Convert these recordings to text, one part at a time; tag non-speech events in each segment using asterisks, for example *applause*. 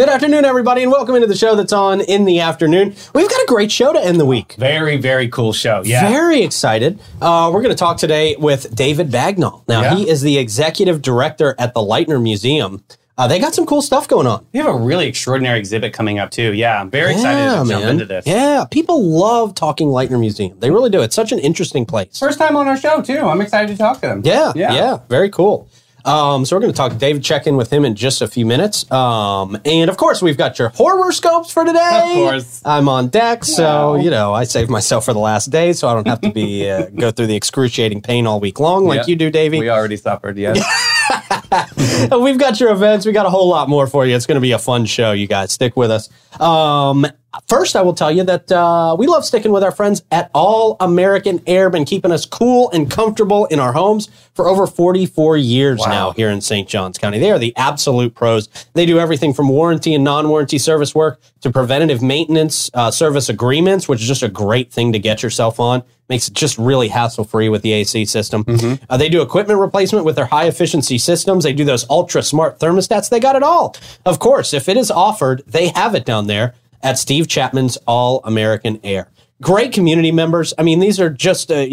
Good afternoon, everybody, and welcome into the show that's on in the afternoon. We've got a great show to end the week. Very, very cool show. Yeah. Very excited. Uh, we're going to talk today with David Bagnall. Now, Yeah. he is the executive director at the Lightner Museum. Uh, they got some cool stuff going on. we have a really extraordinary exhibit coming up too. Yeah, I'm very excited to jump man. into this. Yeah, people love talking Lightner Museum. They really do. It's such an interesting place. First time on our show too. I'm excited to talk to them. Yeah, yeah, Yeah. very cool. Um, so we're going to talk David, check in with him in just a few minutes. Um, and of course, we've got your horror scopes for today. Of course. I'm on deck, so you know I saved myself for the last day, so I don't have to be uh, *laughs* go through the excruciating pain all week long like Yeah. you do, Davey. We already suffered. Yes. *laughs* *laughs* We've got your events. We got a whole lot more for you. It's going to be a fun show, you guys. Stick with us. Um, first, I will tell you that uh, we love sticking with our friends at All American Air, been keeping us cool and comfortable in our homes for over 44 years Wow. now here in St. Johns County. They are the absolute pros. They do everything from warranty and non warranty service work to preventative maintenance uh, service agreements, which is just a great thing to get yourself on. Makes it just really hassle free with the AC system. Uh, they do equipment replacement with their high efficiency systems. They do those ultra smart thermostats. They got it all. Of course, if it is offered, they have it down there at Steve Chapman's All American Air. Great community members. I mean, these are just uh,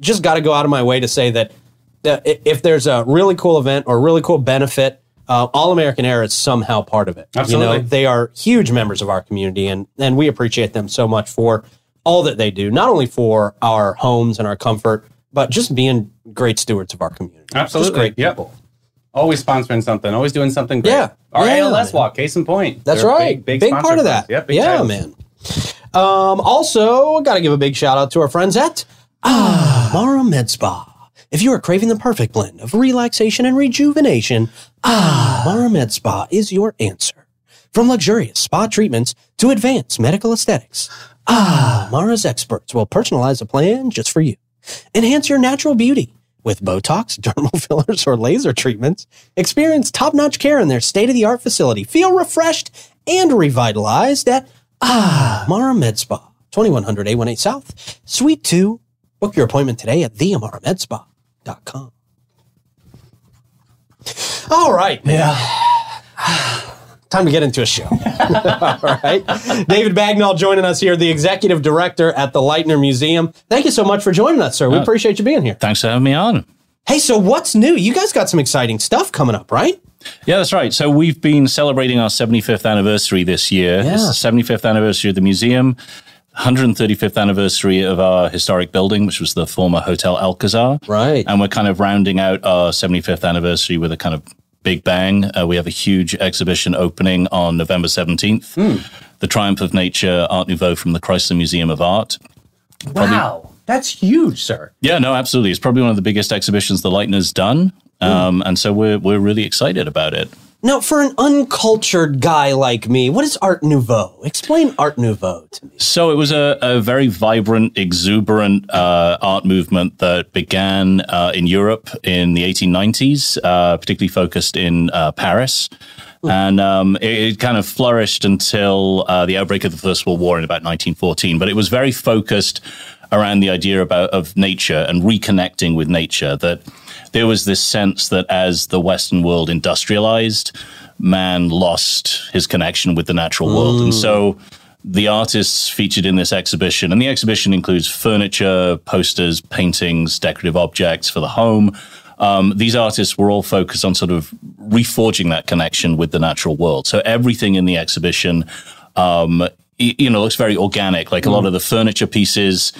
just got to go out of my way to say that i- if there's a really cool event or really cool benefit, uh, All American Air is somehow part of it. You Absolutely. know, they are huge members of our community, and and we appreciate them so much for all that they do, not only for our homes and our comfort, but just being great stewards of our community. Absolutely. just great Yep. Always sponsoring something. Always doing something great. Yeah. Our Yeah, ALS man. walk. Case in point. That's They're right. Big, Big, sponsor part of that. Yep. Big yeah, titles. man. Um, also, got to give a big shout out to our friends at Ah Mara Med Spa. If you are craving the perfect blend of relaxation and rejuvenation, Ah Mara Med Spa is your answer. From luxurious spa treatments to advanced medical aesthetics, Ah Mara's experts will personalize a plan just for you. Enhance your natural beauty with Botox, *laughs* dermal fillers, or laser treatments. Experience top-notch care in their state-of-the-art facility. Feel refreshed and revitalized at Ah Mara Med Spa, 2100 A18 South, Suite 2. Book your appointment today at theamaramedspa.com. All right. Yeah. *sighs* *sighs* Time to get into a show. *laughs* All right. David Bagnall joining us here, the executive director at the Lightner Museum. Thank you so much for joining us, sir. We appreciate you being here. Thanks for having me on. Hey, so what's new? You guys got some exciting stuff coming up, right? Yeah, that's right. So we've been celebrating our 75th anniversary this year. Yeah. It's the 75th anniversary of the museum, 135th anniversary of our historic building, which was the former Hotel Alcazar. Right. And we're kind of rounding out our 75th anniversary with a kind of big bang. Uh, we have a huge exhibition opening on November 17th. Hmm. The Triumph of Nature Art Nouveau from the Chrysler Museum of Art. Wow. That's huge, sir. Yeah, no, absolutely. It's probably one of the biggest exhibitions the Lightner's done. Um, and so we're, we're really excited about it. Now, for an uncultured guy like me, what is Art Nouveau? Explain Art Nouveau to me. So it was a, a very vibrant, exuberant uh, art movement that began uh, in Europe in the 1890s, uh, particularly focused in uh, Paris. And um, it, it kind of flourished until uh, the outbreak of the First World War in about 1914. But it was very focused around the idea about of nature and reconnecting with nature. That there was this sense that as the Western world industrialized, man lost his connection with the natural world, and so the artists featured in this exhibition, and the exhibition includes furniture, posters, paintings, decorative objects for the home. Um, these artists were all focused on sort of reforging that connection with the natural world. So everything in the exhibition, um, you know, looks very organic. Like a lot of the furniture pieces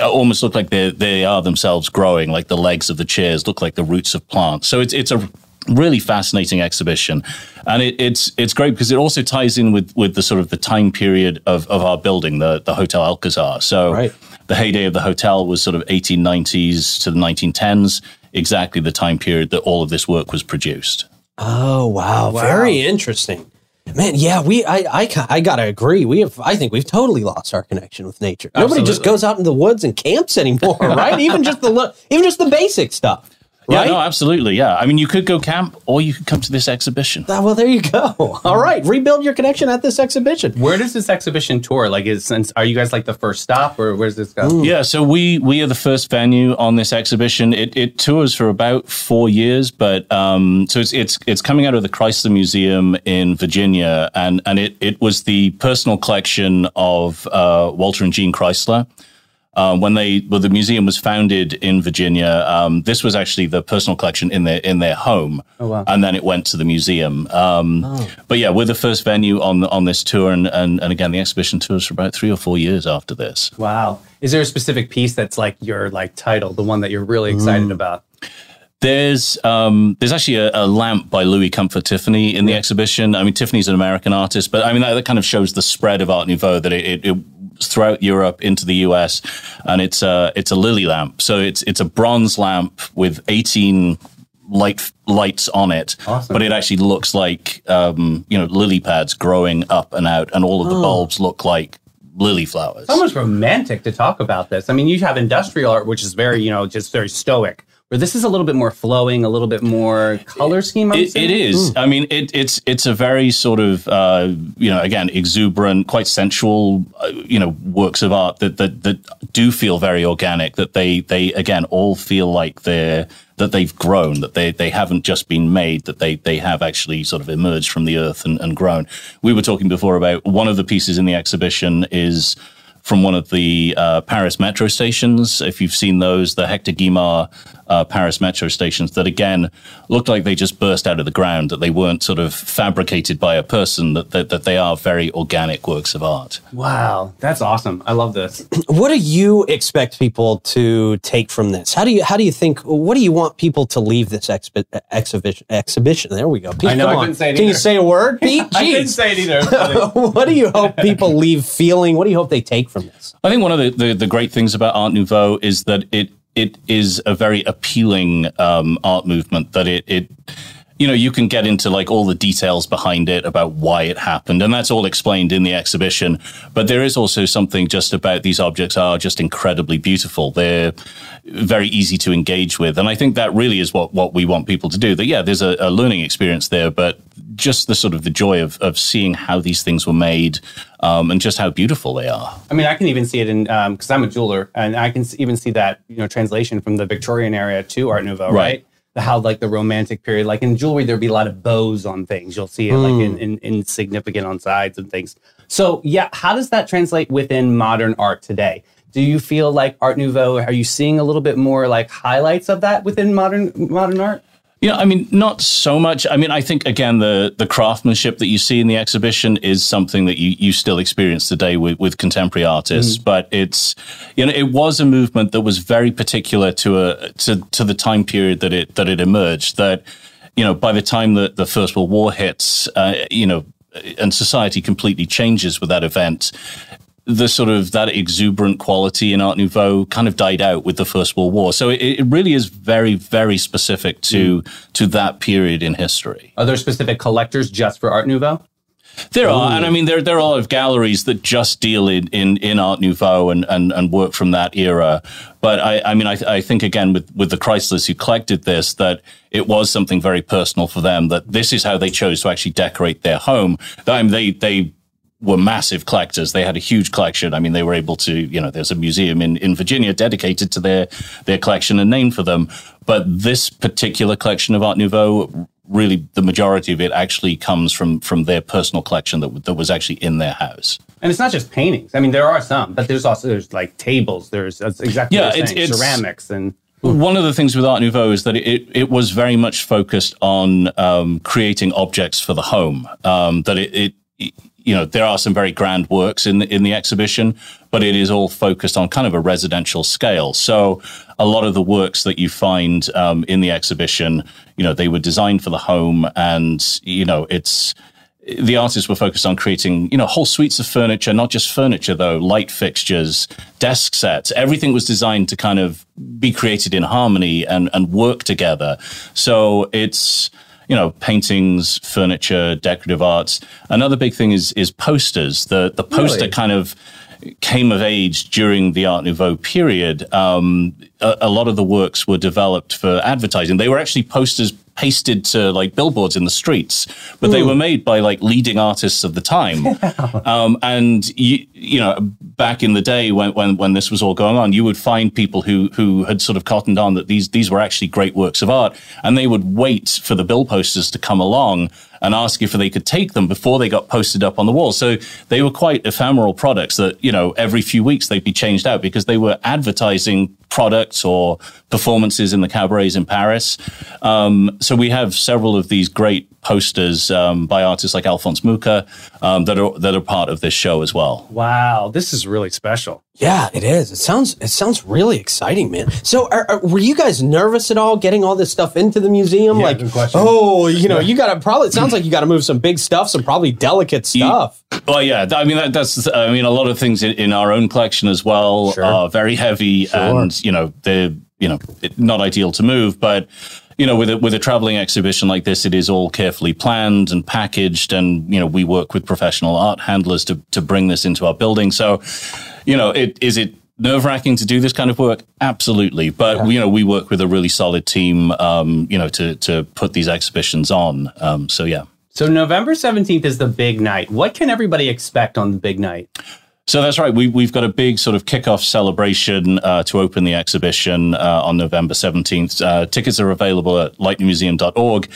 almost look like they they are themselves growing. Like the legs of the chairs look like the roots of plants. So it's it's a really fascinating exhibition, and it, it's it's great because it also ties in with with the sort of the time period of of our building, the the Hotel Alcazar. So Right. the heyday of the hotel was sort of 1890s to the 1910s, exactly the time period that all of this work was produced. Oh wow, very interesting, man. Yeah, we I I I gotta agree. We have I think we've totally lost our connection with nature. Nobody just goes out in the woods and camps anymore, *laughs* right? even just the li- even just the basic stuff. Yeah, no, absolutely. Yeah. I mean, you could go camp or you could come to this exhibition. Ah, well, there you go. *laughs* All right, rebuild your connection at this exhibition. Where does this exhibition tour? Like, is since are you guys like the first stop, or where's this go? Yeah, so we we are the first venue on this exhibition. It, it tours for about four years, but um, so it's it's it's coming out of the Chrysler Museum in Virginia, and and it it was the personal collection of uh, Walter and Jean Chrysler. Uh, when they well, the museum was founded in Virginia, um, this was actually the personal collection in their in their home, wow. and then it went to the museum. Um, But yeah, we're the first venue on on this tour, and, and and again, the exhibition tours for about three or four years after this. Wow. Is there a specific piece that's like your like title, the one that you're really excited about? There's um, there's actually a, a lamp by Louis Comfort Tiffany in the exhibition. I mean, Tiffany's an American artist, but I mean that, that kind of shows the spread of Art Nouveau that it, it, it throughout Europe into the US, and it's a it's a lily lamp. So it's it's a bronze lamp with 18 light lights on it, Awesome. but it actually looks like um, you know lily pads growing up and out, and all of the bulbs look like lily flowers. It's almost romantic to talk about this. I mean, you have industrial art, which is very, you know, just very stoic. Where this is a little bit more flowing, a little bit more color scheme. It, it is. I mean, it, it's it's a very sort of uh, you know again exuberant, quite sensual, uh, you know, works of art that, that that do feel very organic. That they they again all feel like they're that they've grown. That they they haven't just been made. That they they have actually sort of emerged from the earth and, and grown. We were talking before about one of the pieces in the exhibition is from one of the uh, Paris metro stations. If you've seen those, the Hector Guimard uh, Paris metro stations that again looked like they just burst out of the ground, that they weren't sort of fabricated by a person, that, that, that they are very organic works of art. Wow, that's awesome. I love this. *clears throat* What do you expect people to take from this? How do you how do you think? What do you want people to leave this expi- exhibition? Exhibition. There we go. Pete, I know, come I on. couldn't say it Can you say a word, *laughs* Pete? I couldn't say it either. *laughs* what do you hope people leave feeling? What do you hope they take from this? I think one of the, the, the great things about Art Nouveau is that it it is a very appealing um, art movement. That it it you know you can get into like all the details behind it about why it happened, and that's all explained in the exhibition. But there is also something just about these objects are just incredibly beautiful. They're very easy to engage with, and I think that really is what what we want people to do. That yeah, there's a, a learning experience there, but just the sort of the joy of of seeing how these things were made um, and just how beautiful they are. I mean, I can even see it in because I'm a jeweler, and I can even see that you know translation from the Victorian era to Art Nouveau, right? Right. How like the romantic period, like in jewelry, there'd be a lot of bows on things. You'll see it like in, in insignificant on sides and things. So yeah, how does that translate within modern art today? Do you feel like Art Nouveau? Are you seeing a little bit more like highlights of that within modern modern art? Yeah, I mean, not so much. I mean, I think again, the the craftsmanship that you see in the exhibition is something that you, you still experience today with, with contemporary artists. But it's you know, it was a movement that was very particular to a to to the time period that it that it emerged. That you know, by the time that the First World War hits, uh, you know, and society completely changes with that event the sort of that exuberant quality in Art Nouveau kind of died out with the First World War. So it, it really is very, very specific to mm. to that period in history. Are there specific collectors just for Art Nouveau? There are, and I mean, there there are a lot of galleries that just deal in in, in Art Nouveau and, and and work from that era. But I, I mean, I, I think again with with the Chryslers who collected this, that it was something very personal for them. That this is how they chose to actually decorate their home. I mean, they they were massive collectors. They had a huge collection. I mean, they were able to, you know, there's a museum in, in Virginia dedicated to their, their collection and named for them. But this particular collection of Art Nouveau, really the majority of it actually comes from, from their personal collection that, that was actually in their house. And it's not just paintings. I mean, there are some, but there's also there's like tables. There's exactly Yeah, it's- it's- ceramics and One of the things with Art Nouveau is that it, it was very much focused on um, creating objects for the home. Um, that it, it, you know, there are some very grand works in the, in the exhibition, but it is all focused on kind of a residential scale. So a lot of the works that you find um, in the exhibition, you know, they were designed for the home, and you know, it's the artists were focused on creating, you know, whole suites of furniture, not just furniture though, light fixtures, desk sets, everything was designed to kind of be created in harmony and, and work together. So it's, you know, paintings, furniture, decorative arts. Another big thing is, is posters. The, the poster Really? kind of, came of age during the Art Nouveau period, um, a, a lot of the works were developed for advertising. They were actually posters pasted to like billboards in the streets, but they were made by like leading artists of the time. *laughs* um, and you, you know, back in the day when, when when this was all going on, you would find people who who had sort of cottoned on that these these were actually great works of art, and they would wait for the bill posters to come along and ask if they could take them before they got posted up on the wall. So they were quite ephemeral products that, you know, every few weeks they'd be changed out because they were advertising products or performances in the cabarets in Paris. Um, so we have several of these great posters um, by artists like Alphonse Mucha um, that are that are part of this show as well. Wow, this is really special. Yeah, it is. It sounds it sounds really exciting, man. So, are, are- were you guys nervous at all getting all this stuff into the museum? Yeah, like, good question. oh, you know, you got to probably. It sounds like you got to move some big stuff, some probably delicate stuff. Well, yeah, I mean that, that's I mean a lot of things in, in our own collection as well Sure. are very heavy, and you know they're you know it- not ideal to move, but you know with a, with a traveling exhibition like this, it is all carefully planned and packaged, and you know we work with professional art handlers to to bring this into our building. So, you know, it is it. Nerve wracking to do this kind of work, absolutely. But you know, we work with a really solid team, um, you know, to to put these exhibitions on. Um, so yeah. So November 17th is the big night. What can everybody expect on the big night? So that's right. We, we've got a big sort of kickoff celebration uh, to open the exhibition uh, on November 17th. Uh, tickets are available at lightnermuseum.org.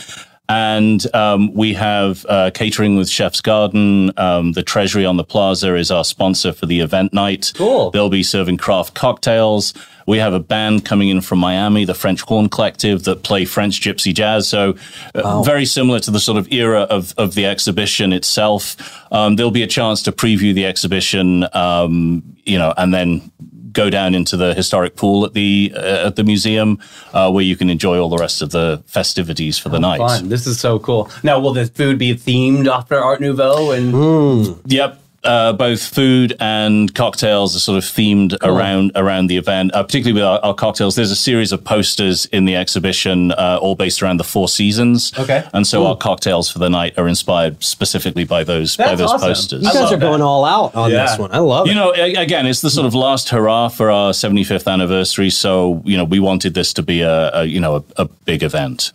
And um, we have uh, catering with Chef's Garden. Um, the Treasury on the Plaza is our sponsor for the event night. Cool. They'll be serving craft cocktails. We have a band coming in from Miami, the French Horn Collective, that play French gypsy jazz. So, uh, very similar to the sort of era of, of the exhibition itself. Um, there'll be a chance to preview the exhibition, um, you know, and then go down into the historic pool at the uh, at the museum, uh, where you can enjoy all the rest of the festivities for the night. Fun. This is so cool. Now, will the food be themed after Art Nouveau? And Yep. Uh, both food and cocktails are sort of themed around around the event, uh, particularly with our, our cocktails. There's a series of posters in the exhibition, uh, all based around the Four Seasons. Okay. and so our cocktails for the night are inspired specifically by those by those awesome. posters. You I guys love are going that. all out on Yeah. this one. I love You it. You know, again, it's the sort of last hurrah for our 75th anniversary. So, you know, we wanted this to be a, a you know, a, a big event.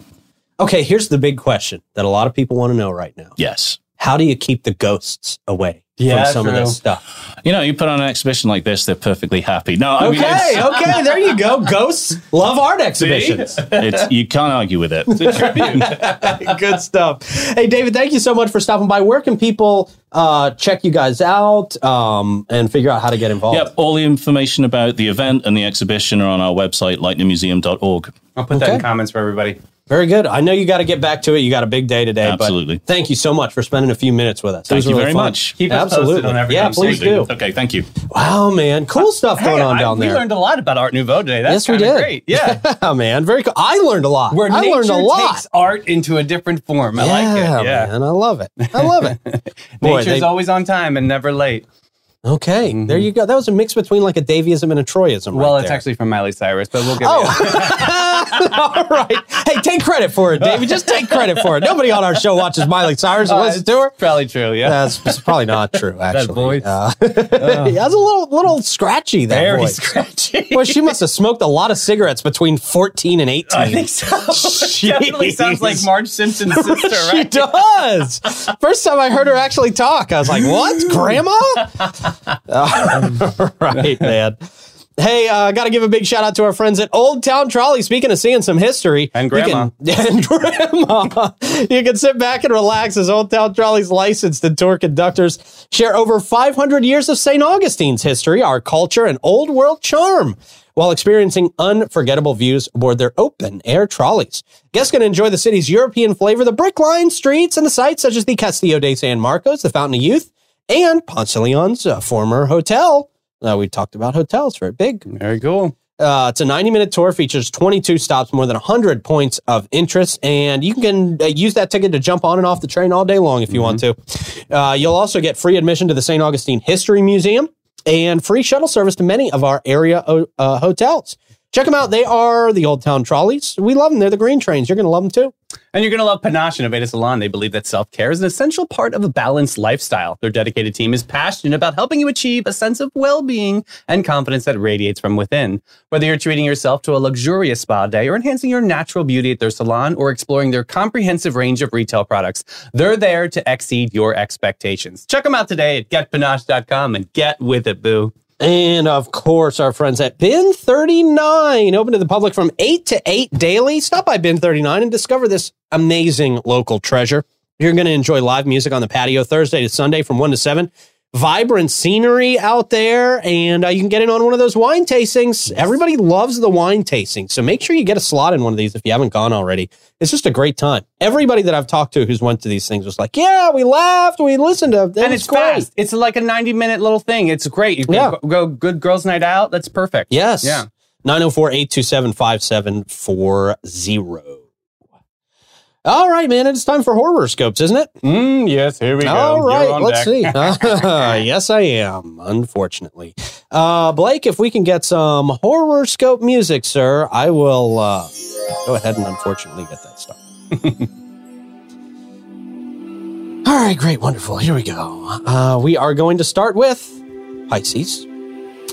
Okay, here's the big question that a lot of people want to know right now. Yes. How do you keep the ghosts away Yeah, from some of true. this stuff? You know, you put on an exhibition like this, they're perfectly happy. No, I Okay, it's, okay, there you go. Ghosts love art exhibitions. *laughs* it's, you can't argue with it. *laughs* Good stuff. Hey, David, thank you so much for stopping by. Where can people uh, check you guys out um, and figure out how to get involved? Yep, all the information about the event and the exhibition are on our website, lightnermuseum.org. I'll put that in comments for everybody. Very good. I know you got to get back to it. You got a big day today. Absolutely. But thank you so much for spending a few minutes with us. Thank was you really very fun. much. Keep us posted on everything. Yeah, please do. Okay, thank you. Wow, man. Cool stuff going on I- down we there. We learned a lot about Art Nouveau today. That's yes, we did. great. Yeah. *laughs* Yeah, man. Very cool. I learned a lot. Where I nature learned a lot. takes art into a different form. I like it. Yeah. man. I love it. I love it. *laughs* Boy, Nature's they- always on time and never late. okay. There you go. That was a mix between like a Davyism and a Troyism. Mm-hmm. Well, right it's there. actually from Miley Cyrus, but we'll get Oh, *laughs* *laughs* all right. Hey, take credit for it, David. Just take credit for it. Nobody on our show watches Miley Cyrus and listens to her. Probably true, yeah. That's probably not true, *laughs* actually. voice. Uh, *laughs* yeah, it's a little little scratchy, that Very voice. scratchy. Well, she must have smoked a lot of cigarettes between 14 and 18. I think so. Definitely sounds like Marge Simpson's sister, she right? does. First time I heard her actually talk, I was like, "What, Grandma?" All right, man. Hey, uh, got to give a big shout out to our friends at Old Town Trolley. Speaking of seeing some history, And you Grandma. can- *laughs* and Grandma, you can sit back and relax as Old Town Trolley's licensed and tour conductors share over 500 years of St. Augustine's history, our culture, and old world charm while experiencing unforgettable views aboard their open air trolleys. Guests can enjoy the city's European flavor, the brick lined streets, and the sights such as the Castillo de San Marcos, the Fountain of Youth, and Ponce Leon's uh, former hotel. Uh, we talked about hotels, very big. Very cool. Uh, it's a 90 minute tour, features 22 stops, more than 100 points of interest, and you can uh, use that ticket to jump on and off the train all day long if you want to. Uh, you'll also get free admission to the St. Augustine History Museum and free shuttle service to many of our area uh, hotels. Check them out. They are the Old Town Trolleys. We love them. They're the green trains. You're going to love them too. And you're going to love Panache and Aveda Salon. They believe that self care is an essential part of a balanced lifestyle. Their dedicated team is passionate about helping you achieve a sense of well being and confidence that radiates from within. Whether you're treating yourself to a luxurious spa day or enhancing your natural beauty at their salon or exploring their comprehensive range of retail products, they're there to exceed your expectations. Check them out today at getpanache.com and get with it, boo. And of course, our friends at Bin 39, open to the public from 8 to 8 daily. Stop by Bin 39 and discover this amazing local treasure. You're going to enjoy live music on the patio Thursday to Sunday from 1 to 7. Vibrant scenery out there, and uh, you can get in on one of those wine tastings. Everybody loves the wine tasting, so make sure you get a slot in one of these if you haven't gone already. It's just a great time. Everybody that I've talked to who's went to these things was like, "Yeah, we laughed, we listened to, it and it's great." fast. It's like a 90 minute little thing. It's great. You can Yeah. go, go good girls' night out. That's perfect. Yes. Yeah. 904 827 5740. All right, man. It's time for horoscopes, isn't it? Mm, yes, here we go. All right, Let's deck. see. *laughs* *laughs* yes, I am, unfortunately. Uh, Blake, if we can get some horoscope music, sir, I will uh, go ahead and unfortunately get that started. *laughs* All right, great, wonderful. Here we go. Uh, we are going to start with Pisces.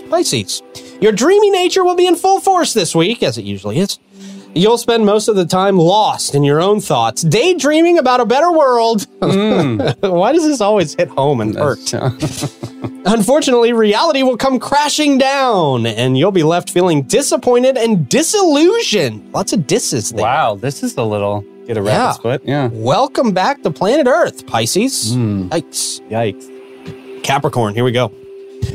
Pisces. Your dreamy nature will be in full force this week, as it usually is. You'll spend most of the time lost in your own thoughts, daydreaming about a better world. Mm. *laughs* Why does this always hit home and hurt? *laughs* Unfortunately, reality will come crashing down, and you'll be left feeling disappointed and disillusioned. Lots of disses there. wow, this is a little get a Yeah. rabbit's foot. Yeah. Welcome back to planet Earth, Pisces. Hmm. Yikes. Yikes. Capricorn, here we go.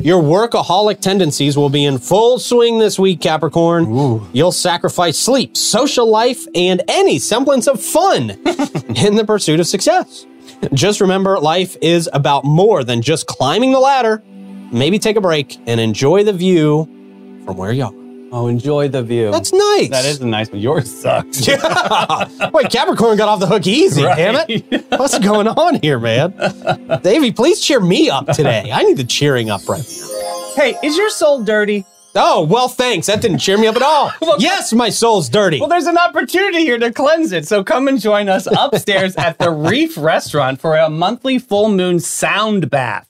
Your workaholic tendencies will be in full swing this week, Capricorn. You'll sacrifice sleep, social life, and any semblance of fun *laughs* in the pursuit of success. Just remember, life is about more than just climbing the ladder. Maybe take a break and enjoy the view from where you are. Oh, enjoy the view. That's nice. that is a nice one. Yours sucks. *laughs* yeah. Wait, Capricorn got off the hook easy, damn it. What's going on here, man? Davey, please cheer me up today. I need the cheering up right now. hey, is your soul dirty? Oh, well, thanks. That didn't cheer me up at all. *laughs* yes, my soul's dirty. Well, there's an opportunity here to cleanse it. So come and join us upstairs at the Reef Restaurant for a monthly full moon sound bath.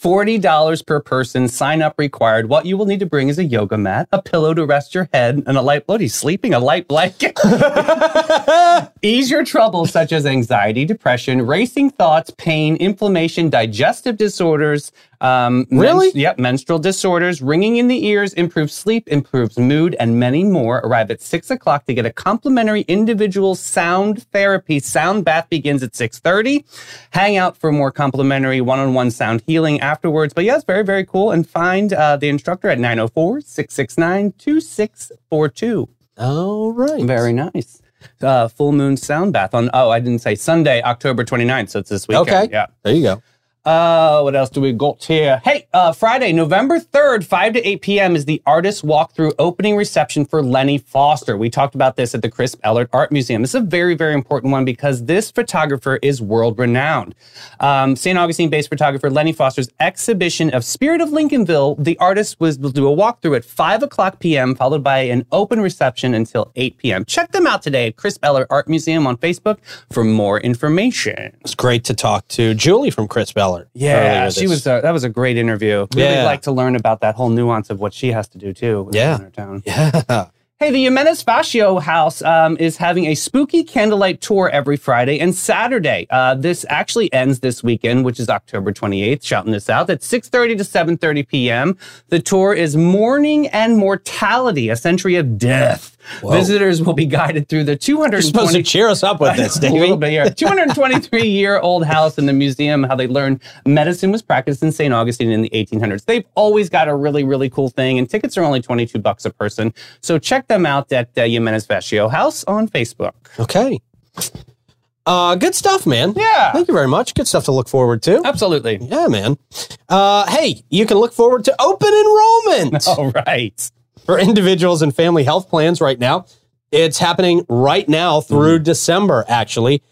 $40 per person, sign up required. What you will need to bring is a yoga mat, a pillow to rest your head, and a light, what, he's sleeping? A light blanket. *laughs* Ease your troubles such as anxiety, depression, racing thoughts, pain, inflammation, digestive disorders. Um, Really? yep, menstrual disorders, ringing in the ears, improves sleep, improves mood, and many more. Arrive at six o'clock to get a complimentary individual sound therapy. Sound bath begins at six thirty. Hang out for more complimentary one-on-one sound healing afterwards. But yes, very very cool. And find uh, the instructor at 904-669-2642. all right. Very nice. Uh, full moon sound bath on, oh, I didn't say Sunday, October 29th. So it's this weekend. Okay. Yeah. There you go. Uh, what else do we got here? Hey, uh, Friday, November 3rd, 5 to 8 p.m. is the artist walkthrough opening reception for Lenny Foster. We talked about this at the Crisp Ellert Art Museum. This is a very, very important one because this photographer is world renowned. Um, St. Augustine based photographer Lenny Foster's exhibition of Spirit of Lincolnville, the artist was, will do a walkthrough at 5 o'clock p.m., followed by an open reception until 8 p.m. Check them out today at Crisp Ellert Art Museum on Facebook for more information. It's great to talk to Julie from Chris Beller. Yeah, she was. Uh, that was a great interview. Really Yeah. like to learn about that whole nuance of what she has to do too. Yeah. in her town. Yeah. *laughs* Hey, the Ximenez-Fatio House um, is having a spooky candlelight tour every Friday and Saturday. Uh, this actually ends this weekend, which is October 28th. Shouting this out at 6:30 to 7:30 p.m. The tour is Mourning and Mortality: A Century of Death. Visitors will be guided through the You're supposed to cheer us up with this, a little Davey. bit here. *laughs* 223 year old house in the museum, how they learned medicine was practiced in St. Augustine in the 1800s. They've always got a really, really cool thing, and tickets are only 22 bucks a person. So check them out at uh, Ximenez-Fatio House on Facebook. Okay. Uh, good stuff, man. Yeah. Thank you very much. Good stuff to look forward to. Absolutely. Yeah, man. Uh, hey, you can look forward to open enrollment *laughs* All right. For individuals and family health plans right now. It's happening right now through December, actually.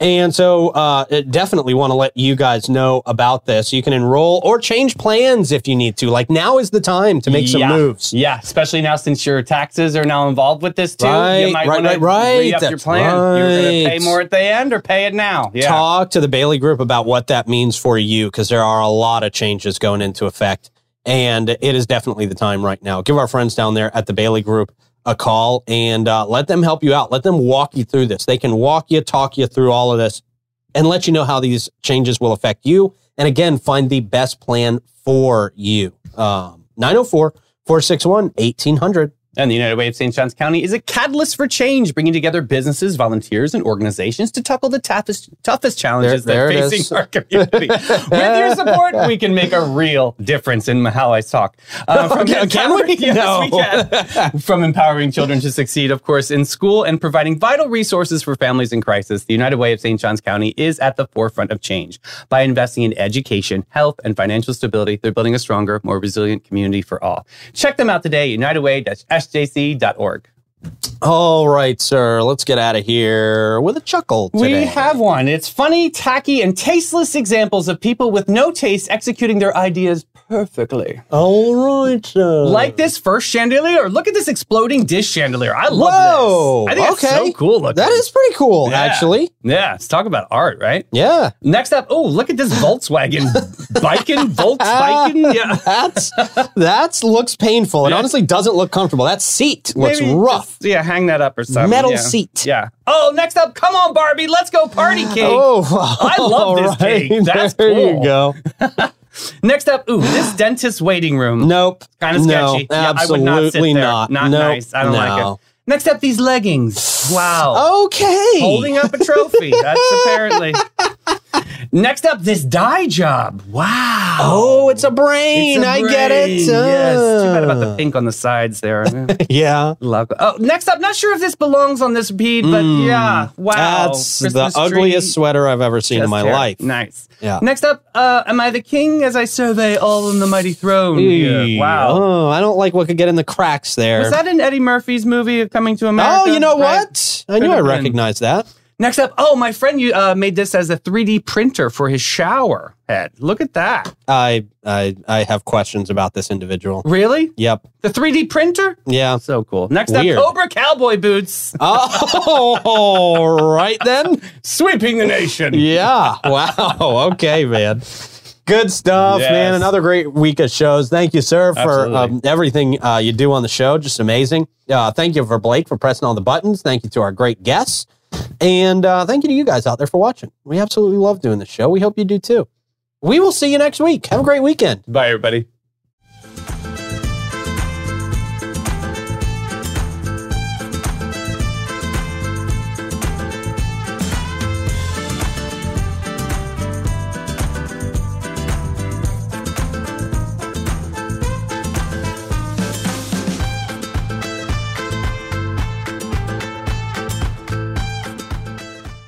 And so, uh, definitely want to let you guys know about this. You can enroll or change plans if you need to. Like now is the time to make some moves. Yeah, especially now since your taxes are now involved with this too. Right, you might right, want to right, right. re-up your plan. You're going to pay right. more at the end or pay it now. Yeah. Talk to the Bailey Group about what that means for you because there are a lot of changes going into effect. And it is definitely the time right now. Give our friends down there at the Bailey Group a call and uh, let them help you out. Let them walk you through this. They can walk you, talk you through all of this and let you know how these changes will affect you. And again, find the best plan for you. Um, 904 461 1800. And the United Way of St. Johns County is a catalyst for change, bringing together businesses, volunteers, and organizations to tackle the toughest, toughest challenges There- that are facing our community. With your support, we can make a real difference in how I talk. Uh, *laughs* from Okay, can we? empowering- Yes, No. we can. *laughs* From empowering children to succeed, of course, in school and providing vital resources for families in crisis, the United Way of St. Johns County is at the forefront of change. By investing in education, health, and financial stability, they're building a stronger, more resilient community for all. Check them out today, unitedway-sjc.org. All right, sir. Let's get out of here with a chuckle today. We have one. It's funny, tacky, and tasteless examples of people with no taste executing their ideas perfectly. All right, sir. Like this first chandelier. Look at this exploding dish chandelier. I love Whoa. this. I think okay. it's so cool looking. That is pretty cool, Yeah. actually. Yeah, let's talk about art, right? Yeah. Next up, oh, look at this Volkswagen *laughs* biking, Volkswagen. *laughs* Yeah. That's that's looks painful. It Yeah. honestly doesn't look comfortable. That seat looks Maybe rough. just, yeah, hang that up or something. Metal yeah. seat. Yeah. Oh, next up, come on, Barbie, let's go party *gasps* cake. Oh, I love *laughs* this all right. cake. That's cool. there cool. you go. Next up, ooh, this *gasps* dentist waiting room. Nope. Kind of sketchy. No, yeah, I would not sit there. not. Not Nope. nice. I don't like it. Next up, these leggings. Wow. Okay. Holding up a trophy. That's *laughs* apparently. Next up, this dye job. Wow. Oh, it's a brain. It's a I get it. brain. Yes. Too bad about the Uh, pink on the sides there. *laughs* Yeah. Love- oh, next up, not sure if this belongs on this bead, but yeah. Wow. Mm. That's Christmas the tree. ugliest sweater I've ever seen in my hair. life. Nice. Yeah. Next up, uh, am I the king as I survey all in the mighty throne? Eee. Wow. Oh, I don't like what could get in the cracks there. Was that in Eddie Murphy's movie of Coming to America? oh, you know Right. what? I knew I Could've been. recognized that. Next up, oh, my friend you uh, made this as a 3D printer for his shower head. Look at that. I I I have questions about this individual. Really? Yep. The 3D printer? Yeah. So cool. Next Weird. up, Cobra cowboy boots. Oh, *laughs* all right then. Sweeping the nation. Yeah. Wow. Okay, man. Good stuff, Yes. man. Another great week of shows. Thank you, sir, for um, everything uh, you do on the show. Just amazing. Uh, thank you for Blake for pressing all the buttons. Thank you to our great guests. And uh, thank you to you guys out there for watching. We absolutely love doing this show. We hope you do too. We will see you next week. Have a great weekend. Bye, everybody.